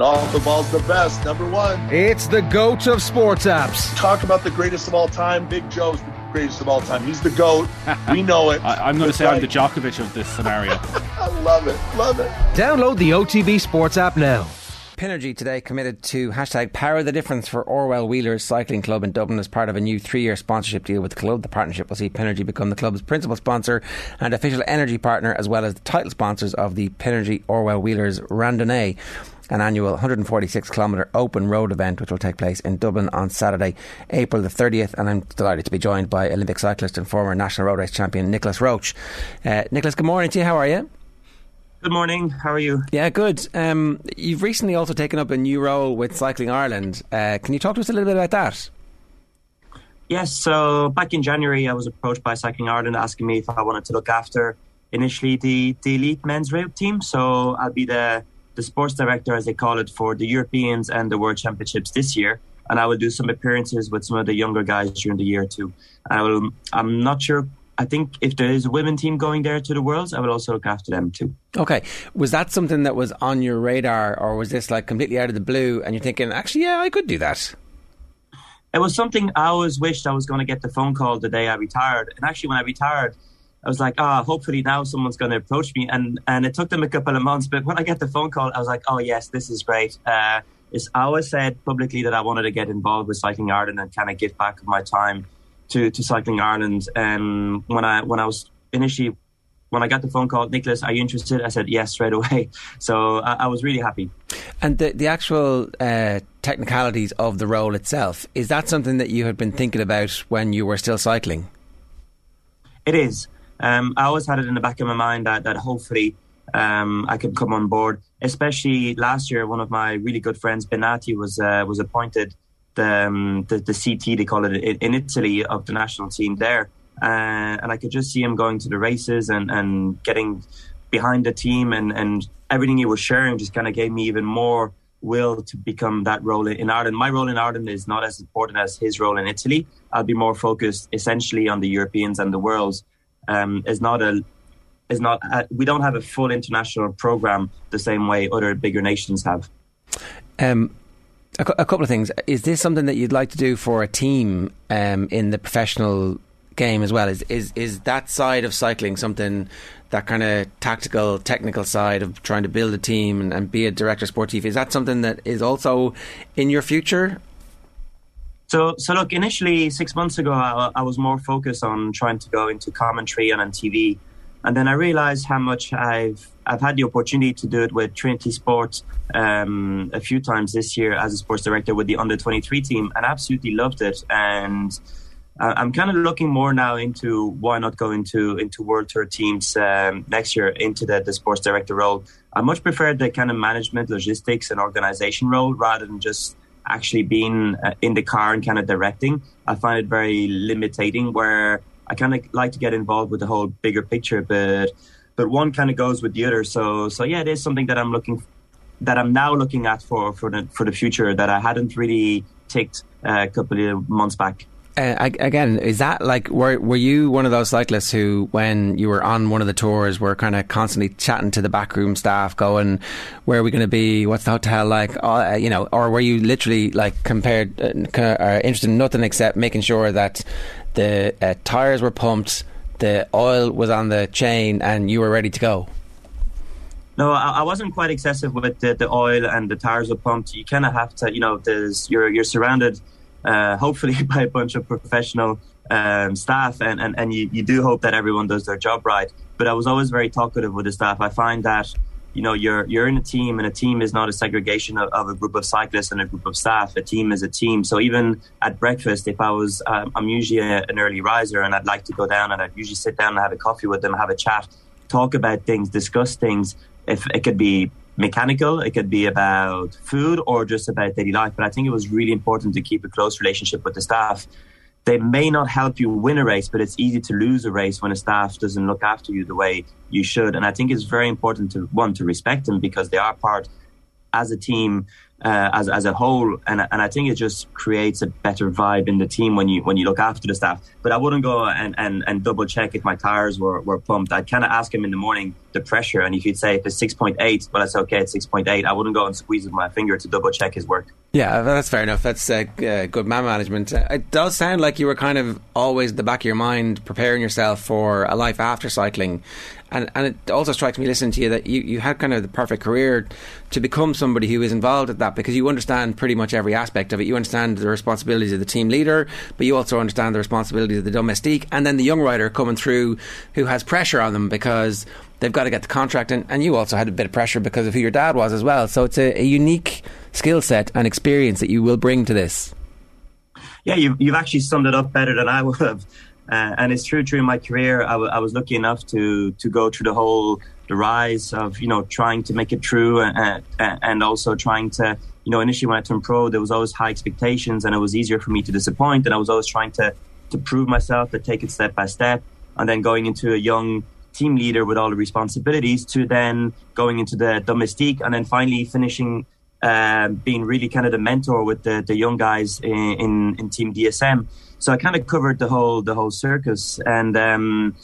Off the ball's the best, number one. It's the GOAT of sports apps. Talk about the greatest of all time. Big Joe's the greatest of all time. He's the GOAT. We know it. I, am going to say I'm the Djokovic of this scenario. I love it. Love it. Download the OTB Sports app now. Pinergy today committed to hashtag Power the Difference for Orwell Wheelers Cycling Club in Dublin as part of a new three year sponsorship deal with the club. The partnership will see Pinergy become the club's principal sponsor and official energy partner, as well as the title sponsors of the Pinergy Orwell Wheelers Randonnée an annual 146 kilometre open road event which will take place in Dublin on Saturday, April the 30th. And I'm delighted to be joined by Olympic cyclist and former national road race champion Nicolas Roche. Uh, Nicholas, good morning to you. How are you? Good morning. How are you? Yeah, good. Um, you've recently also taken up a new role with Cycling Ireland. Uh, can you talk to us a little bit about that? Yes. So back in January, I was approached by Cycling Ireland asking me if I wanted to look after initially the, the elite men's route team. So I'll be the the sports director, as they call it, for the Europeans and the World Championships this year. And I will do some appearances with some of the younger guys during the year too. I will. I'm not sure. I think if there is a women team going there to the Worlds, I will also look after them too. Okay, was that something that was on your radar, or was this like completely out of the blue? And you're thinking, actually, yeah, I could do that. It was something I always wished I was going to get the phone call the day I retired. And actually, when I retired, I was like, ah, oh, hopefully now someone's going to approach me. And and it took them a couple of months, but when I get the phone call, I was like, oh yes, this is great. Uh, I always said publicly that I wanted to get involved with Cycling Ireland and kind of give back my time to to Cycling Ireland. And when I when I was initially when I got the phone call, Nicholas, are you interested? I said yes straight away. So I, I was really happy. And the the actual uh, technicalities of the role itself is that something that you had been thinking about when you were still cycling? It is. Um, I always had it in the back of my mind that, that hopefully um, I could come on board. Especially last year, one of my really good friends, Bennati, was uh, was appointed the, um, the, the CT they call it in, Italy of the national team there, uh, and I could just see him going to the races and, and getting behind the team and, and everything he was sharing just kind of gave me even more will to become that role in Ireland. My role in Ireland is not as important as his role in Italy. I'll be more focused essentially on the Europeans and the worlds um, is not a is not a, we don't have a full international program the same way other bigger nations have. Um, a, a, couple of things. Is this something that you'd like to do for a team um, in the professional game as well? Is is is that side of cycling something? That kind of tactical, technical side of trying to build a team and, and be a director sportif, is that something that is also in your future? So, so look, initially six months ago, I, I, was more focused on trying to go into commentary and on TV, and then I realized how much I've I've had the opportunity to do it with Trinity Sports um, a few times this year as a sports director with the under twenty three team, and absolutely loved it. And I'm kind of looking more now into why not go into into World Tour teams um, next year into the, the sports director role. I much prefer the kind of management, logistics, and organization role rather than just actually being uh, in the car and kind of directing, I find it very limiting. Where I kind of like to get involved with the whole bigger picture, but but one kind of goes with the other. So so yeah, it is something that I'm looking that I'm now looking at for for the for the future that I hadn't really ticked uh, a couple of months back uh, again, is that like were were you one of those cyclists who, when you were on one of the tours, were kind of constantly chatting to the backroom staff, going, "Where are we going to be? What's the hotel like?" Uh, you know, or were you literally like compared, uh, uh, interested in nothing except making sure that the uh, tires were pumped, the oil was on the chain, and you were ready to go? No, I, wasn't quite excessive with the, the oil and the tires were pumped. You kind of have to, you know, there's you're you're surrounded uh, hopefully by a bunch of professional um, staff, and, and, and you, you do hope that everyone does their job right. But I was always very talkative with the staff. I find that you know you're you're in a team, and a team is not a segregation of, of a group of cyclists and a group of staff. A team is a team. So even at breakfast, if I was, um, I'm usually a, an early riser, and I'd like to go down, and I'd usually sit down and have a coffee with them, have a chat, talk about things, discuss things. If it could be mechanical. It could be about food or just about daily life. But I think it was really important to keep a close relationship with the staff. They may not help you win a race, but it's easy to lose a race when a staff doesn't look after you the way you should. And I think it's very important to one to respect them because they are part as a team uh, as as a whole, and and I think it just creates a better vibe in the team when you when you look after the staff. But I wouldn't go and and, and double check if my tires were, were pumped. I'd kind of ask him in the morning the pressure, and if he'd say if it's six point eight, well, that's okay. It's six point eight. I wouldn't go and squeeze with my finger to double check his work. Yeah, that's fair enough. That's uh, uh, good man management. Uh, it does sound like you were kind of always at the back of your mind preparing yourself for a life after cycling. And, and it also strikes me listening to you that you, you had kind of the perfect career to become somebody who is involved at that because you understand pretty much every aspect of it. You understand the responsibilities of the team leader, but you also understand the responsibilities of the domestique and then the young rider coming through who has pressure on them because they've got to get the contract. And, and you also had a bit of pressure because of who your dad was as well. So it's a, a unique skill set and experience that you will bring to this. Yeah, you've, you've actually summed it up better than I would have. Uh, and it's true. Through my career, I, w- I was lucky enough to to go through the whole the rise of you know trying to make it true and, and also trying to you know initially when I turned pro, there was always high expectations, and it was easier for me to disappoint. And I was always trying to to prove myself, to take it step by step, and then going into a young team leader with all the responsibilities to then going into the domestique and then finally finishing being really kind of the mentor with the, the young guys in, in, in Team DSM. So I kind of covered the whole the whole circus, and um,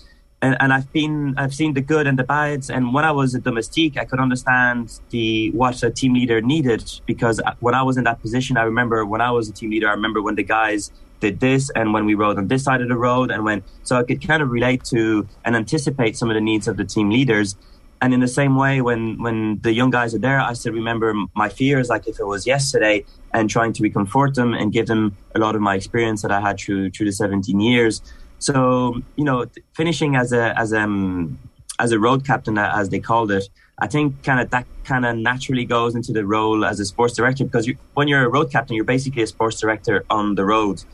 and, and I've been I've seen the good and the bads. And when I was a Domestique, I could understand the what a team leader needed because when I was in that position, I remember when I was a team leader, I remember when the guys did this and when we rode on this side of the road and when so I could kind of relate to and anticipate some of the needs of the team leaders. And in the same way, when when the young guys are there, I still remember my fears, like if it was yesterday, and trying to reconfort them and give them a lot of my experience that I had through through the 17 years. So you know, finishing as a as um, as a road captain, as they called it, I think kind of that kind of naturally goes into the role as a sports director because you, when you're a road captain, you're basically a sports director on the road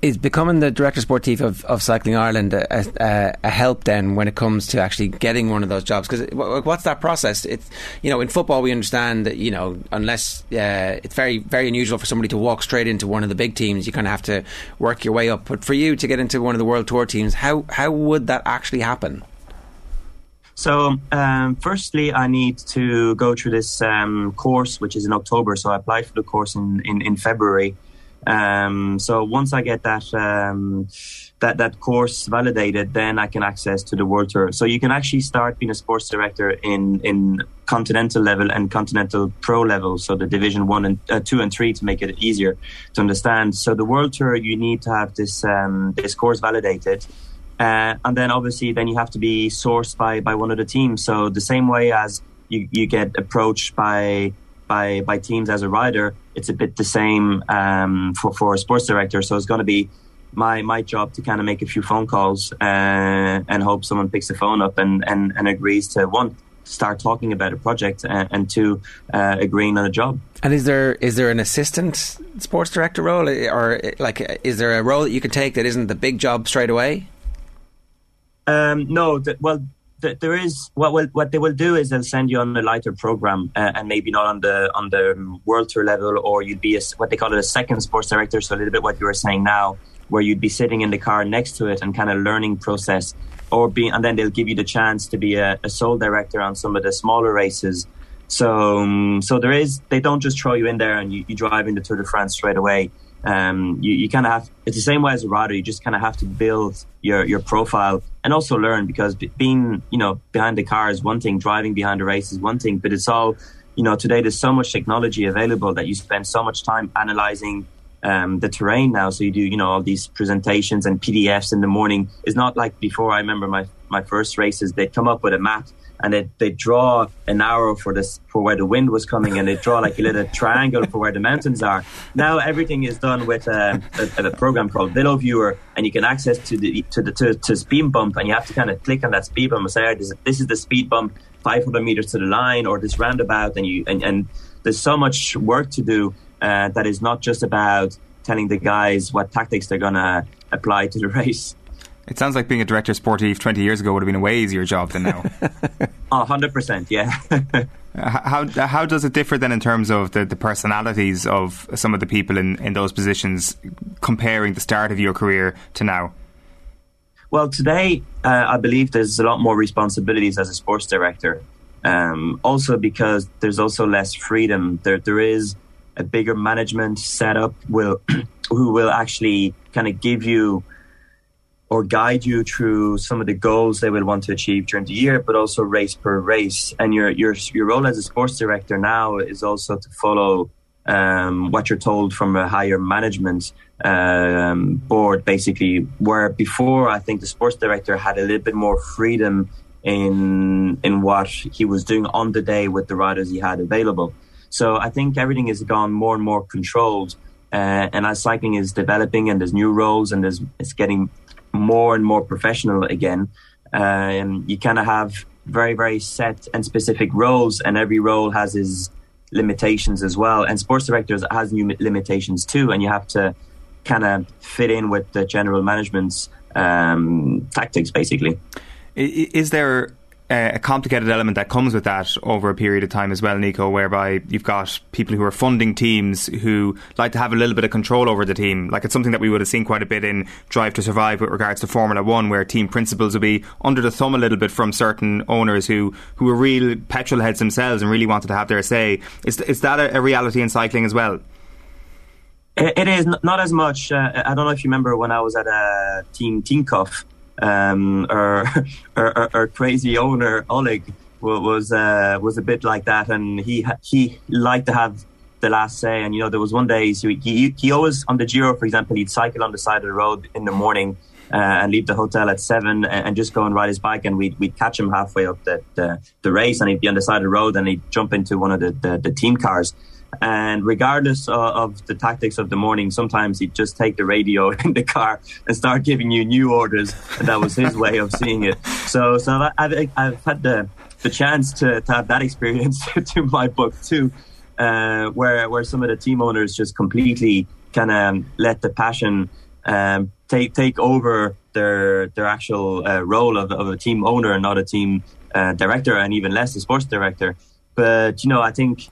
is becoming the director sportif of, of Cycling Ireland a, a, a, help then when it comes to actually getting one of those jobs? Because what's that process? It's you know in football we understand that you know unless uh, it's very very unusual for somebody to walk straight into one of the big teams, you kind of have to work your way up. But for you to get into one of the world tour teams, how how would that actually happen? So, um, firstly, I need to go through this um, course, which is in October. So, I applied for the course in, in, in February. Um, so once I get that um, that that course validated, then I can access to the World Tour. So you can actually start being a sports director in in continental level and continental pro level. So the Division One and uh, Two and Three to make it easier to understand. So the World Tour, you need to have this um, this course validated. Uh, and then obviously, then you have to be sourced by by one of the teams. So the same way as you, you get approached by by by teams as a rider, it's a bit the same um, for for a sports director. So it's going to be my my job to kind of make a few phone calls uh, and hope someone picks the phone up and and, and agrees to one start talking about a project and, uh, and two uh, agreeing on a job. And is there is there an assistant sports director role, or like is there a role that you can take that isn't the big job straight away? Um, no, th- well, there is what will, what they will do is they'll send you on a lighter program uh, and maybe not on the on the world tour level or you'd be a, what they call it a second sports director so a little bit what you were saying now where you'd be sitting in the car next to it and kind of learning process or be and then they'll give you the chance to be a, a sole director on some of the smaller races. So um, so there is they don't just throw you in there and you, you drive into Tour de France straight away um, you, you kind of have it's the same way as a rider you just kind of have to build your your profile and also learn because being you know behind the car is one thing driving behind a race is one thing but it's all you know today there's so much technology available that you spend so much time analyzing um, the terrain now. So you do you know all these presentations and pdfs in the morning. It's not like before i remember my my first races they'd come up with a map and they they draw an arrow for this for where the wind was coming, and they draw like a little triangle for where the mountains are. Now everything is done with a, a, a program called VeloViewer, and you can access to the to the to, to speed bump, and you have to kind of click on that speed bump and say, this, this is the speed bump, 500 meters to the line, or this roundabout, and you and, and there's so much work to do uh, that is not just about telling the guys what tactics they're gonna apply to the race. It sounds like being a director sportif 20 years ago would have been a way easier job than now. oh, 100%, yeah. how, how does it differ then in terms of the, the personalities of some of the people in, in those positions comparing the start of your career to now? Well, today, uh, I believe there's a lot more responsibilities as a sports director. Um, also because there's also less freedom. There there is a bigger management setup will who will actually kind of give you or guide you through some of the goals they will want to achieve during the year, but also race per race. And your your your role as a sports director now is also to follow um, what you're told from a higher management um, board, basically. Where before, I think the sports director had a little bit more freedom in in what he was doing on the day with the riders he had available. So I think everything has gone more and more controlled. Uh, and as cycling is developing and there's new roles and there's it's getting more and more professional again, um, you kind of have very very set and specific roles, and every role has its limitations as well. And sports directors has new limitations too, and you have to kind of fit in with the general management's um, tactics, basically. Is there a complicated element that comes with that over a period of time as well, Nico, whereby you've got people who are funding teams who like to have a little bit of control over the team. Like it's something that we would have seen quite a bit in Drive to Survive with regards to Formula One, where team principals would be under the thumb a little bit from certain owners who, who are real petrol heads themselves and really wanted to have their say. Is, is that a, a reality in cycling as well? It is not as much. Uh, I don't know if you remember when I was at a team Tinkoff um, our, our, our, crazy owner Oleg was uh, was a bit like that, and he he liked to have the last say. And you know, there was one day he he always on the Giro, for example, he'd cycle on the side of the road in the morning. Uh, and leave the hotel at seven and, and, just go and ride his bike and we'd, we'd catch him halfway up the, the, the, race and he'd be on the side of the road and he'd jump into one of the, the, the team cars and regardless of, of, the tactics of the morning, sometimes he'd just take the radio in the car and start giving you new orders. And that was his way of seeing it. So, so I've, I've had the, the chance to, to have that experience to my book too, uh, where, where some of the team owners just completely kind of let the passion um, take, take over their, their actual uh, role of, of a team owner and not a team uh, director and even less a sports director. But, you know, I think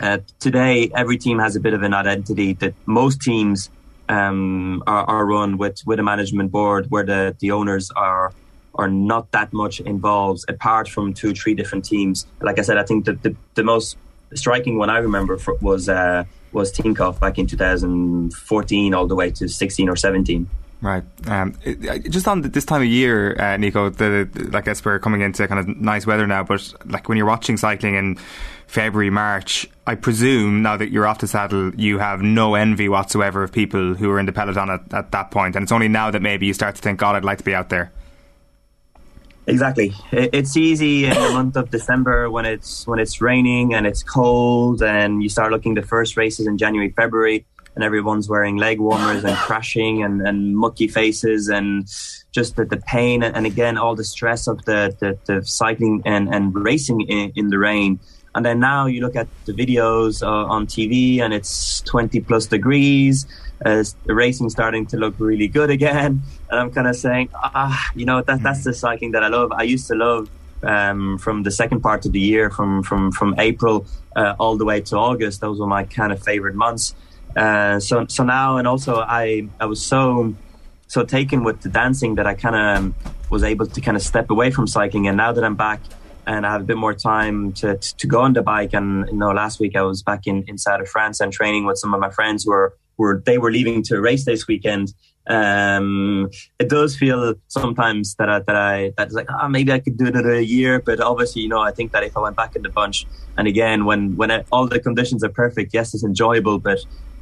uh, today, every team has a bit of an identity that most teams um, are, are, run with, with a management board where the, the owners are are not that much involved apart from two, three different teams. Like I said, I think the, the, the most striking one I remember was uh, was Tinkoff back in 2014 all the way to 16 or 17. Right. Um, just on this time of year, uh, Nico, the, the, I guess we're coming into kind of nice weather now, but like when you're watching cycling in February, March, I presume now that you're off the saddle, you have no envy whatsoever of people who are in the peloton at, at that point. and it's only now that maybe you start to think, God, I'd like to be out there. Exactly. It's easy in the month of December when it's when it's raining and it's cold, and you start looking the first races in January, February and everyone's wearing leg warmers and crashing and, and mucky faces and just the, the pain and, and again all the stress of the, the, the cycling and, and racing in, in, the rain. And then now you look at the videos uh, on TV and it's 20 plus degrees. Uh, the racing starting to look really good again. And I'm kind of saying, ah, you know, that, that's the cycling that I love. I used to love um, from the second part of the year, from from from April uh, all the way to August. Those were my kind of favorite months. Uh, so so now and also I I was so so taken with the dancing that I kind of was able to kind of step away from cycling. And now that I'm back and I have a bit more time to to go on the bike, and you know, last week I was back in inside of France and training with some of my friends who were were they were leaving to race this weekend. Um, it does feel sometimes that I, that I that's like ah oh, maybe I could do another year, but obviously you know I think that if I went back in the bunch and again when when it, all the conditions are perfect, yes, it's enjoyable, but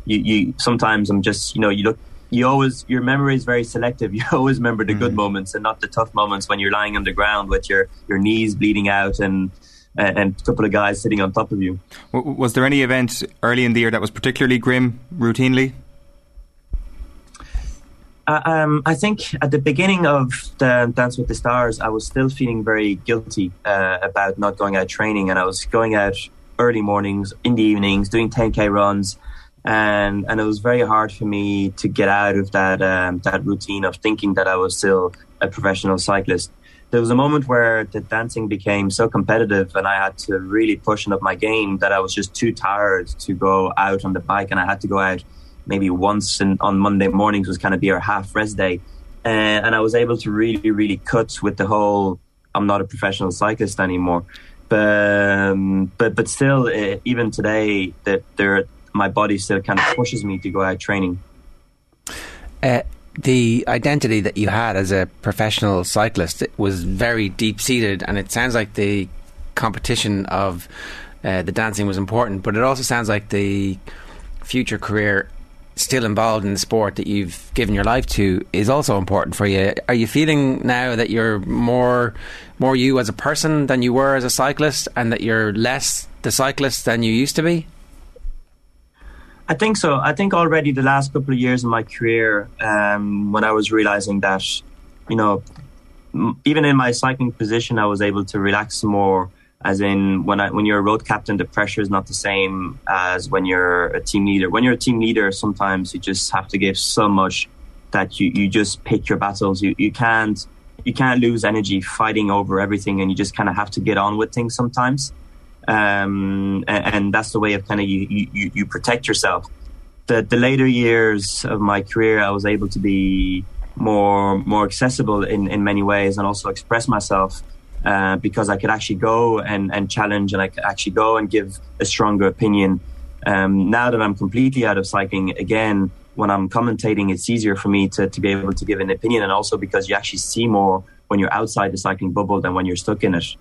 you, you sometimes I'm just you know you look you always your memory is very selective. You always remember the mm good moments and not the tough moments when you're lying on the ground with your your knees bleeding out and and a couple of guys sitting on top of you. Was there any event early in the year that was particularly grim routinely? Uh, um, I think at the beginning of the Dance with the Stars, I was still feeling very guilty uh, about not going out training, and I was going out early mornings, in the evenings, doing 10k runs, and and it was very hard for me to get out of that um, that routine of thinking that I was still a professional cyclist. There was a moment where the dancing became so competitive, and I had to really push up my game that I was just too tired to go out on the bike, and I had to go out maybe once in, on Monday mornings was kind of be our half rest day, and, and I was able to really really cut with the whole I'm not a professional cyclist anymore. but um, but but still, uh, even today, that there my body still kind of pushes me to go out training. Uh, the identity that you had as a professional cyclist was very deep seated, and it sounds like the competition of uh, the dancing was important, but it also sounds like the future career still involved in the sport that you've given your life to is also important for you. Are you feeling now that you're more more you as a person than you were as a cyclist and that you're less the cyclist than you used to be? I think so. I think already the last couple of years of my career, um, when I was realizing that, you know, even in my cycling position, I was able to relax more as in when I, when you're a road captain, the pressure is not the same as when you're a team leader. When you're a team leader, sometimes you just have to give so much that you, you just pick your battles. You you can't you can't lose energy fighting over everything, and you just kind of have to get on with things sometimes. Um, and, and, that's the way of kind of you, you you protect yourself. The the later years of my career, I was able to be more more accessible in in many ways, and also express myself uh, because I could actually go and, and challenge and I could actually go and give a stronger opinion. Um, now that I'm completely out of cycling, again, when I'm commentating, it's easier for me to, to be able to give an opinion and also because you actually see more when you're outside the cycling bubble than when you're stuck in it.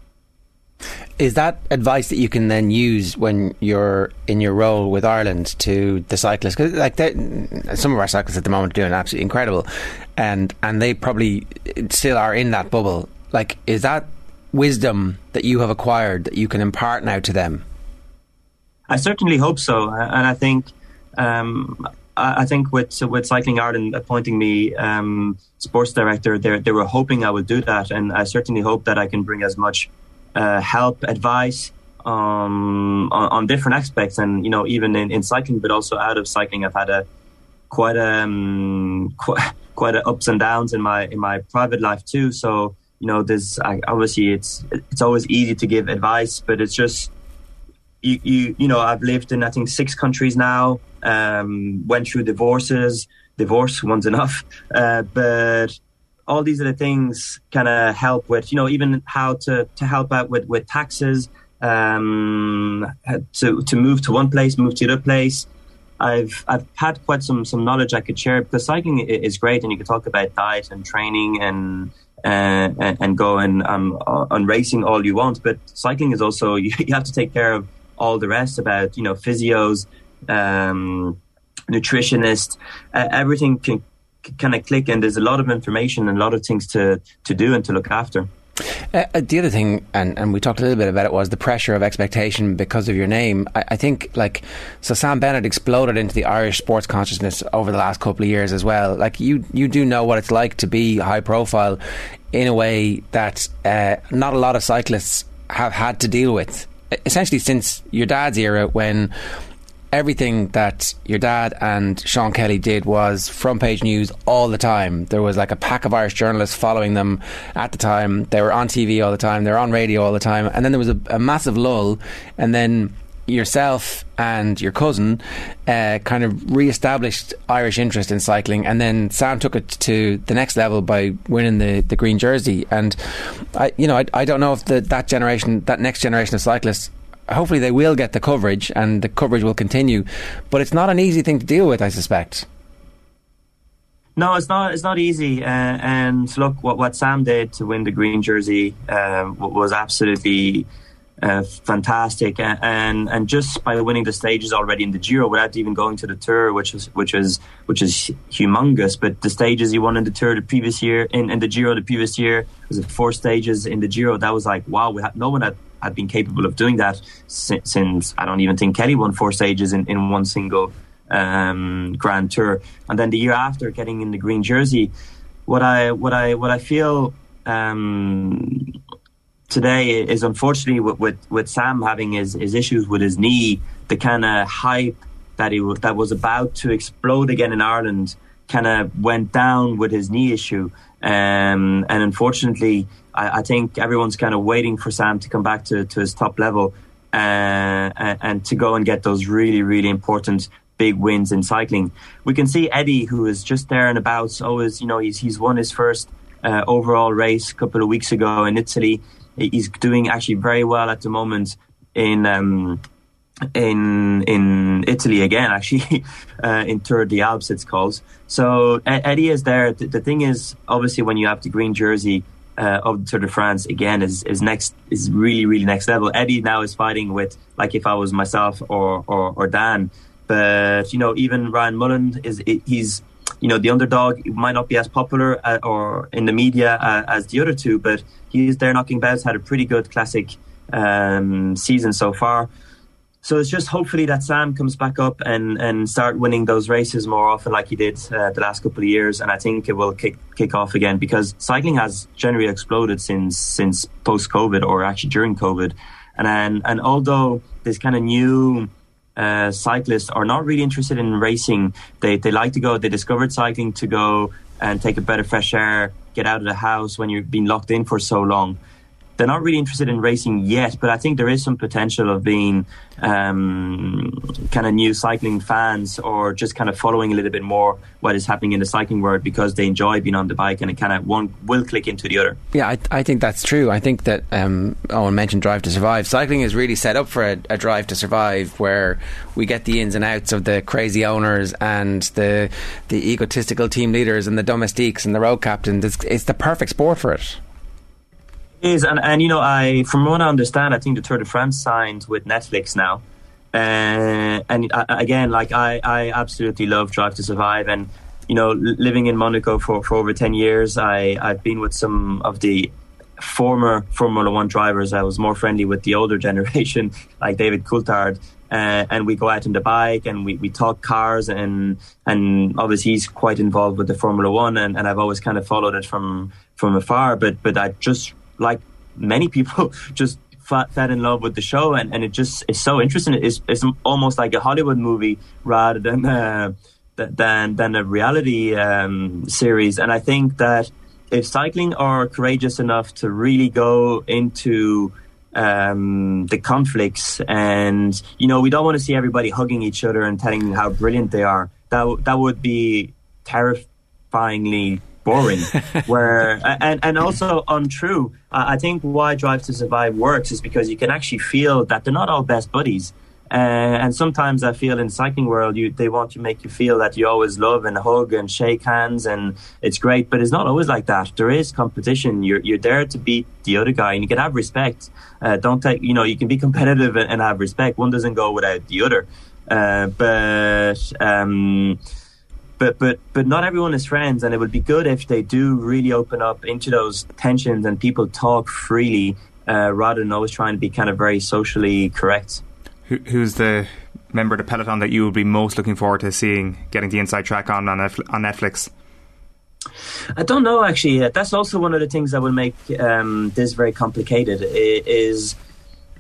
Is that advice that you can then use when you're in your role with Ireland to the cyclists? Because like some of our cyclists at the moment are doing absolutely incredible, and and they probably still are in that bubble. Like, is that wisdom that you have acquired that you can impart now to them? I certainly hope so, and I think um, I think with with Cycling Ireland appointing me um, sports director, they they were hoping I would do that, and I certainly hope that I can bring as much uh, help, advice um, on, on, different aspects, and you know even in, in cycling, but also out of cycling, I've had a quite a um, quite, quite a ups and downs in my in my private life too. So you know, there's obviously it's it's always easy to give advice, but it's just you you you know I've lived in I think six countries now. Um, went through divorces, divorce one's enough, uh, but all these other things kind of help with you know even how to to help out with with taxes, um, to to move to one place, move to the other place. I've I've had quite some some knowledge I could share because cycling is great and you can talk about diet and training and uh, and go and um, on racing all you want. But cycling is also you, you, have to take care of all the rest about you know physios, um, nutritionists, uh, everything can kind of click, and there's a lot of information and a lot of things to to do and to look after. Uh, uh, the other thing, and, and we talked a little bit about it, was the pressure of expectation because of your name. I, I, think, like, so Sam Bennett exploded into the Irish sports consciousness over the last couple of years as well. Like, you, you do know what it's like to be high profile in a way that uh, not a lot of cyclists have had to deal with. Essentially, since your dad's era, when everything that your dad and Sean Kelly did was front page news all the time. There was like a pack of Irish journalists following them at the time. They were on TV all the time. They were on radio all the time. And then there was a, a massive lull. And then yourself and your cousin uh, kind of re-established Irish interest in cycling, and then Sam took it to the next level by winning the, the green jersey. And I, you know, I, I don't know if the, that generation, that next generation of cyclists hopefully they will get the coverage and the coverage will continue. But it's not an easy thing to deal with, I suspect. No, it's not. It's not easy. Uh, and look, what what Sam did to win the green jersey uh, was absolutely uh, fantastic. And and just by winning the stages already in the Giro, without even going to the Tour, which was which was which is humongous. But the stages he won in the Tour the previous year, in, in the Giro the previous year, was four stages in the Giro. That was like wow. We had no one had had been capable of doing that since, since I don't even think Kelly won four stages in, in one single um, Grand Tour. And then the year after, getting in the green jersey, what I what I what I feel um, today is unfortunately with, with, with Sam having his, his issues with his knee, the kind of hype that he that was about to explode again in Ireland kind of went down with his knee issue. Um, and unfortunately, I, I, think everyone's kind of waiting for Sam to come back to, to his top level uh, and, to go and get those really, really important big wins in cycling. We can see Eddie, who is just there and about, always, you know, he's, he's won his first uh, overall race a couple of weeks ago in Italy. He's doing actually very well at the moment in um, in in Italy again, actually uh, in Tour de Alps it's called. So Eddie is there. The, the, thing is, obviously, when you have the green jersey uh, of the Tour de France again, is is next is really really next level. Eddie now is fighting with like if I was myself or or, or Dan, but you know even Ryan Mullen is he's you know the underdog might not be as popular uh, or in the media uh, as the other two, but he's there knocking bells. Had a pretty good classic um, season so far. So it's just hopefully that Sam comes back up and, and start winning those races more often like he did uh, the last couple of years, and I think it will kick kick off again because cycling has generally exploded since since post COVID or actually during COVID, and and, and although this kind of new uh, cyclists are not really interested in racing. They they like to go. They discovered cycling to go and take a better fresh air, get out of the house when you've been locked in for so long they're not really interested in racing yet, but I think there is some potential of being um, kind of new cycling fans or just kind of following a little bit more what is happening in the cycling world because they enjoy being on the bike and it kind of one will click into the other. Yeah, I, I think that's true. I think that um, Owen mentioned Drive to Survive. Cycling is really set up for a, a Drive to Survive where we get the ins and outs of the crazy owners and the the egotistical team leaders and the domestiques and the road captains. It's, it's the perfect sport for it is, and, and you know, I from what I understand, I think the Tour de France signed with Netflix now. Uh, and uh, again, like I, I absolutely love Drive to Survive, and you know, living in Monaco for, for over ten years, I I've been with some of the former Formula One drivers. I was more friendly with the older generation, like David Coulthard. Uh, and we go out on the bike and we, we talk cars and and obviously he's quite involved with the Formula One and, and I've always kind of followed it from from afar. But but I just like many people, just fell in love with the show, and, and it just is so interesting. It's, it's almost like a Hollywood movie rather than uh, than than a reality um, series. And I think that if cycling are courageous enough to really go into um, the conflicts, and you know, we don't want to see everybody hugging each other and telling how brilliant they are. That that would be terrifyingly boring. where and and also untrue. I think why Drive to Survive works is because you can actually feel that they're not all best buddies. Uh, and sometimes I feel in the cycling world, you, they want to make you feel that you always love and hug and shake hands, and it's great. But it's not always like that. There is competition. You're you're there to beat the other guy, and you can have respect. Uh, don't take you know you can be competitive and, and, have respect. One doesn't go without the other. Uh, but um, but but but not everyone is friends, and it would be good if they do really open up into those tensions and people talk freely uh, rather than always trying to be kind of very socially correct. Who, who's the member of the peloton that you would be most looking forward to seeing getting the inside track on on, on Netflix? I don't know actually. That's also one of the things that will make um, this very complicated. Is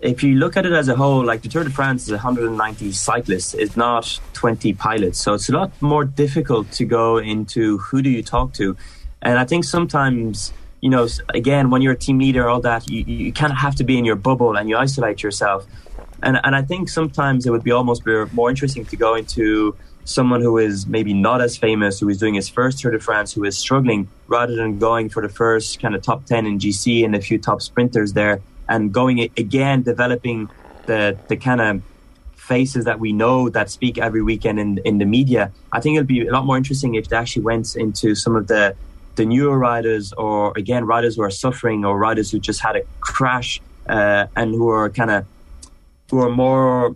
if you look at it as a whole, like the Tour de France is 190 cyclists, it's not 20 pilots. So it's a lot more difficult to go into who do you talk to. And I think sometimes, you know, again, when you're a team leader, all that, you, you kind of have to be in your bubble and you isolate yourself. And, and I think sometimes it would be almost more interesting to go into someone who is maybe not as famous, who is doing his first Tour de France, who is struggling, rather than going for the first kind of top 10 in GC and a few top sprinters there and going again developing the the kind of faces that we know that speak every weekend in in the media. I think it'll be a lot more interesting if they actually went into some of the the newer riders or again riders who are suffering or riders who just had a crash uh, and who are kind of who are more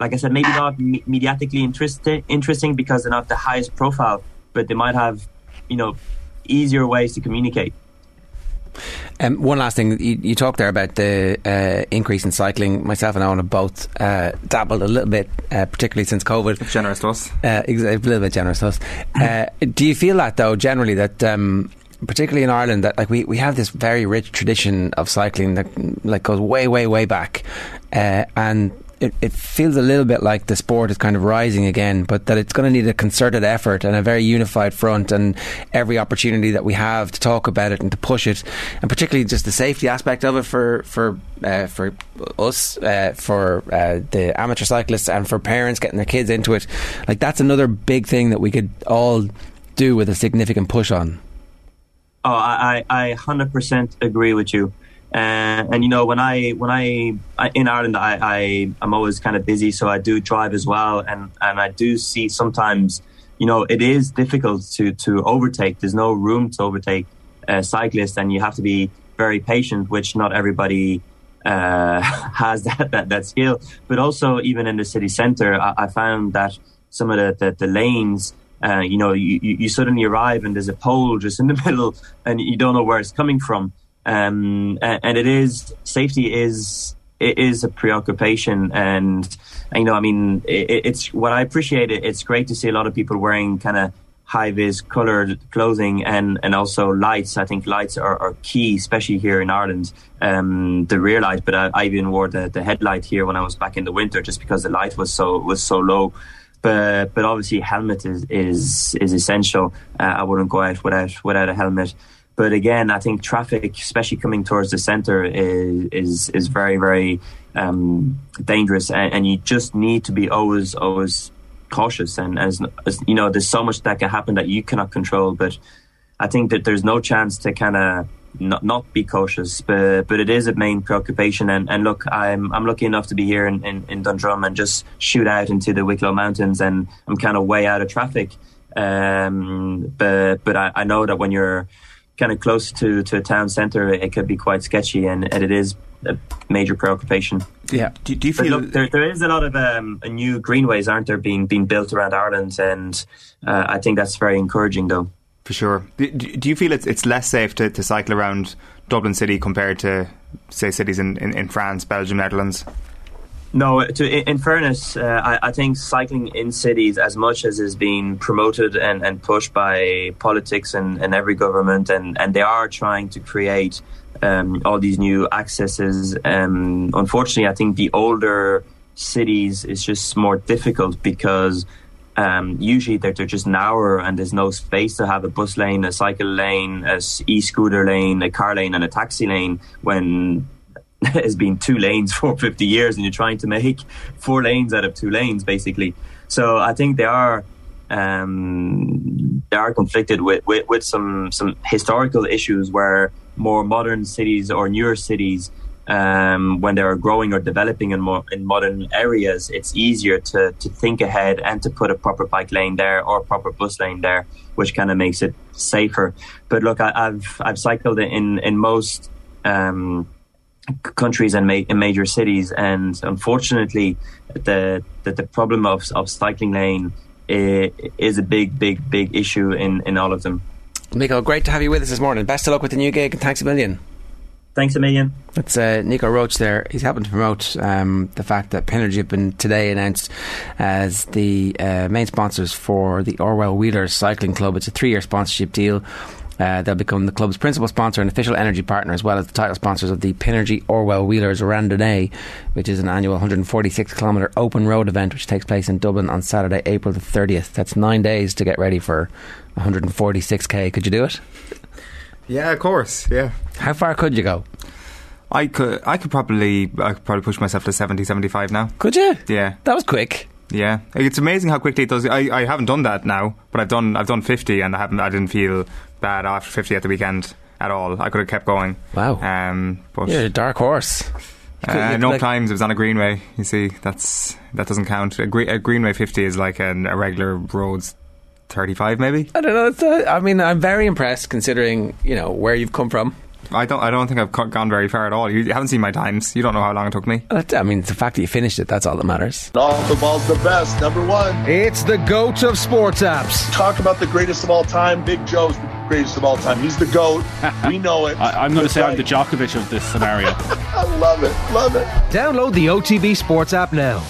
like I said maybe not me- mediatically interesting interesting because they're not the highest profile but they might have you know easier ways to communicate um, one last thing, you, you, talked there about the uh, increase in cycling. Myself and Owen have both uh, dabbled a little bit, uh, particularly since COVID. It's generous to us. Uh, a little bit generous to us. Uh, do you feel that though, generally, that um, particularly in Ireland, that like we, we have this very rich tradition of cycling that like goes way, way, way back, uh, and it, it feels a little bit like the sport is kind of rising again, but that it's going to need a concerted effort and a very unified front, and every opportunity that we have to talk about it and to push it, and particularly just the safety aspect of it for for uh, for us, uh, for uh, the amateur cyclists, and for parents getting their kids into it. Like that's another big thing that we could all do with a significant push on. Oh, I I hundred percent agree with you. Uh, and you know, when I when I, I in Ireland, I, I I'm always kind of busy, so I do drive as well, and and I do see sometimes, you know, it is difficult to to overtake. There's no room to overtake a cyclist, and you have to be very patient, which not everybody uh, has that, that that skill. But also, even in the city centre, I, I found that some of the the, the lanes. Uh, you know, you, you suddenly arrive and there's a pole just in the middle, and you don't know where it's coming from um, and it is safety is it is a preoccupation, and you know, I mean, it, it's what I appreciate. It, it's great to see a lot of people wearing kind of high vis colored clothing and and also lights. I think lights are, are key, especially here in Ireland. Um, the rear light, but I, I even wore the, the headlight here when I was back in the winter, just because the light was so was so low but but obviously helmet is is is essential. Uh, I wouldn't go out without without a helmet. But again, I think traffic, especially coming towards the center, is is, is very very um, dangerous, and, and, you just need to be always always cautious. And as, as, you know, there's so much that can happen that you cannot control. But I think that there's no chance to kind of not not be cautious, but but it is a main preoccupation. And, and look, I'm I'm lucky enough to be here in, in, in Dundrum and just shoot out into the Wicklow Mountains, and I'm kind of way out of traffic. Um, but but I, I know that when you're kind of close to, to a town centre, it could be quite sketchy, and, and it is a major preoccupation. Yeah. Do, do you feel look, there, there is a lot of um, new greenways, aren't there, being being built around Ireland, and uh, I think that's very encouraging, though. For sure. Do, do you feel it's it's less safe to, to cycle around Dublin City compared to say cities in, in, in France, Belgium, Netherlands? No, to, in fairness, uh, I, I, think cycling in cities, as much as is being promoted and, and pushed by politics and, and every government, and, and they are trying to create um, all these new accesses. Um, unfortunately, I think the older cities is just more difficult because um, usually they're, they're just narrower and there's no space to have a bus lane, a cycle lane, a e-scooter lane, a car lane, and a taxi lane when has been two lanes for 50 years and you're trying to make four lanes out of two lanes basically so i think they are um, they are conflicted with, with, with some some historical issues where more modern cities or newer cities um, when they're growing or developing in more in modern areas, it's easier to, to think ahead and to put a proper bike lane there or a proper bus lane there, which kind of makes it safer. But look, I, have I've cycled in in most um, countries and ma- in major cities. And unfortunately, the the, the problem of, of cycling lane is a big, big, big issue in, in all of them. Nico, great to have you with us this morning. Best of luck with the new gig and thanks a million. Thanks a million. It's uh, Nico Roche there. He's helping to promote um, the fact that Pinergy have been today announced as the uh, main sponsors for the Orwell Wheelers Cycling Club. It's a three year sponsorship deal uh, they'll become the club's principal sponsor and official energy partner, as well as the title sponsors of the Pinergy Orwell Wheelers Randonnée, which is an annual 146 kilometre open road event which takes place in Dublin on Saturday, April the 30th. That's nine days to get ready for 146k. Could you do it? Yeah, of course. Yeah. How far could you go? I could. I could probably. I could probably push myself to 70, 75 now. Could you? Yeah. That was quick. Yeah, it's amazing how quickly it does. I, I haven't done that now, but I've done I've done fifty, and I haven't I didn't feel bad after 50 at the weekend at all. I could have kept going. Wow. Um, but You're a dark horse. Uh, no like climbs. It was on a greenway. You see, that's that doesn't count. A, gre- a greenway 50 is like an, a regular roads 35, maybe. I don't know. Uh, I mean, I'm very impressed considering you know where you've come from. I don't. I don't think I've gone very far at all. You haven't seen my times. You don't know how long it took me. I mean, the fact that you finished it, that's all that matters. Off the ball's the best. Number one. It's the GOAT of sports apps. Talk about the greatest of all time. Big Joe's the greatest of all time. He's the GOAT. we know it. I, am going to say right. I'm the Djokovic of this scenario. I love it. Love it. Download the OTB Sports app now.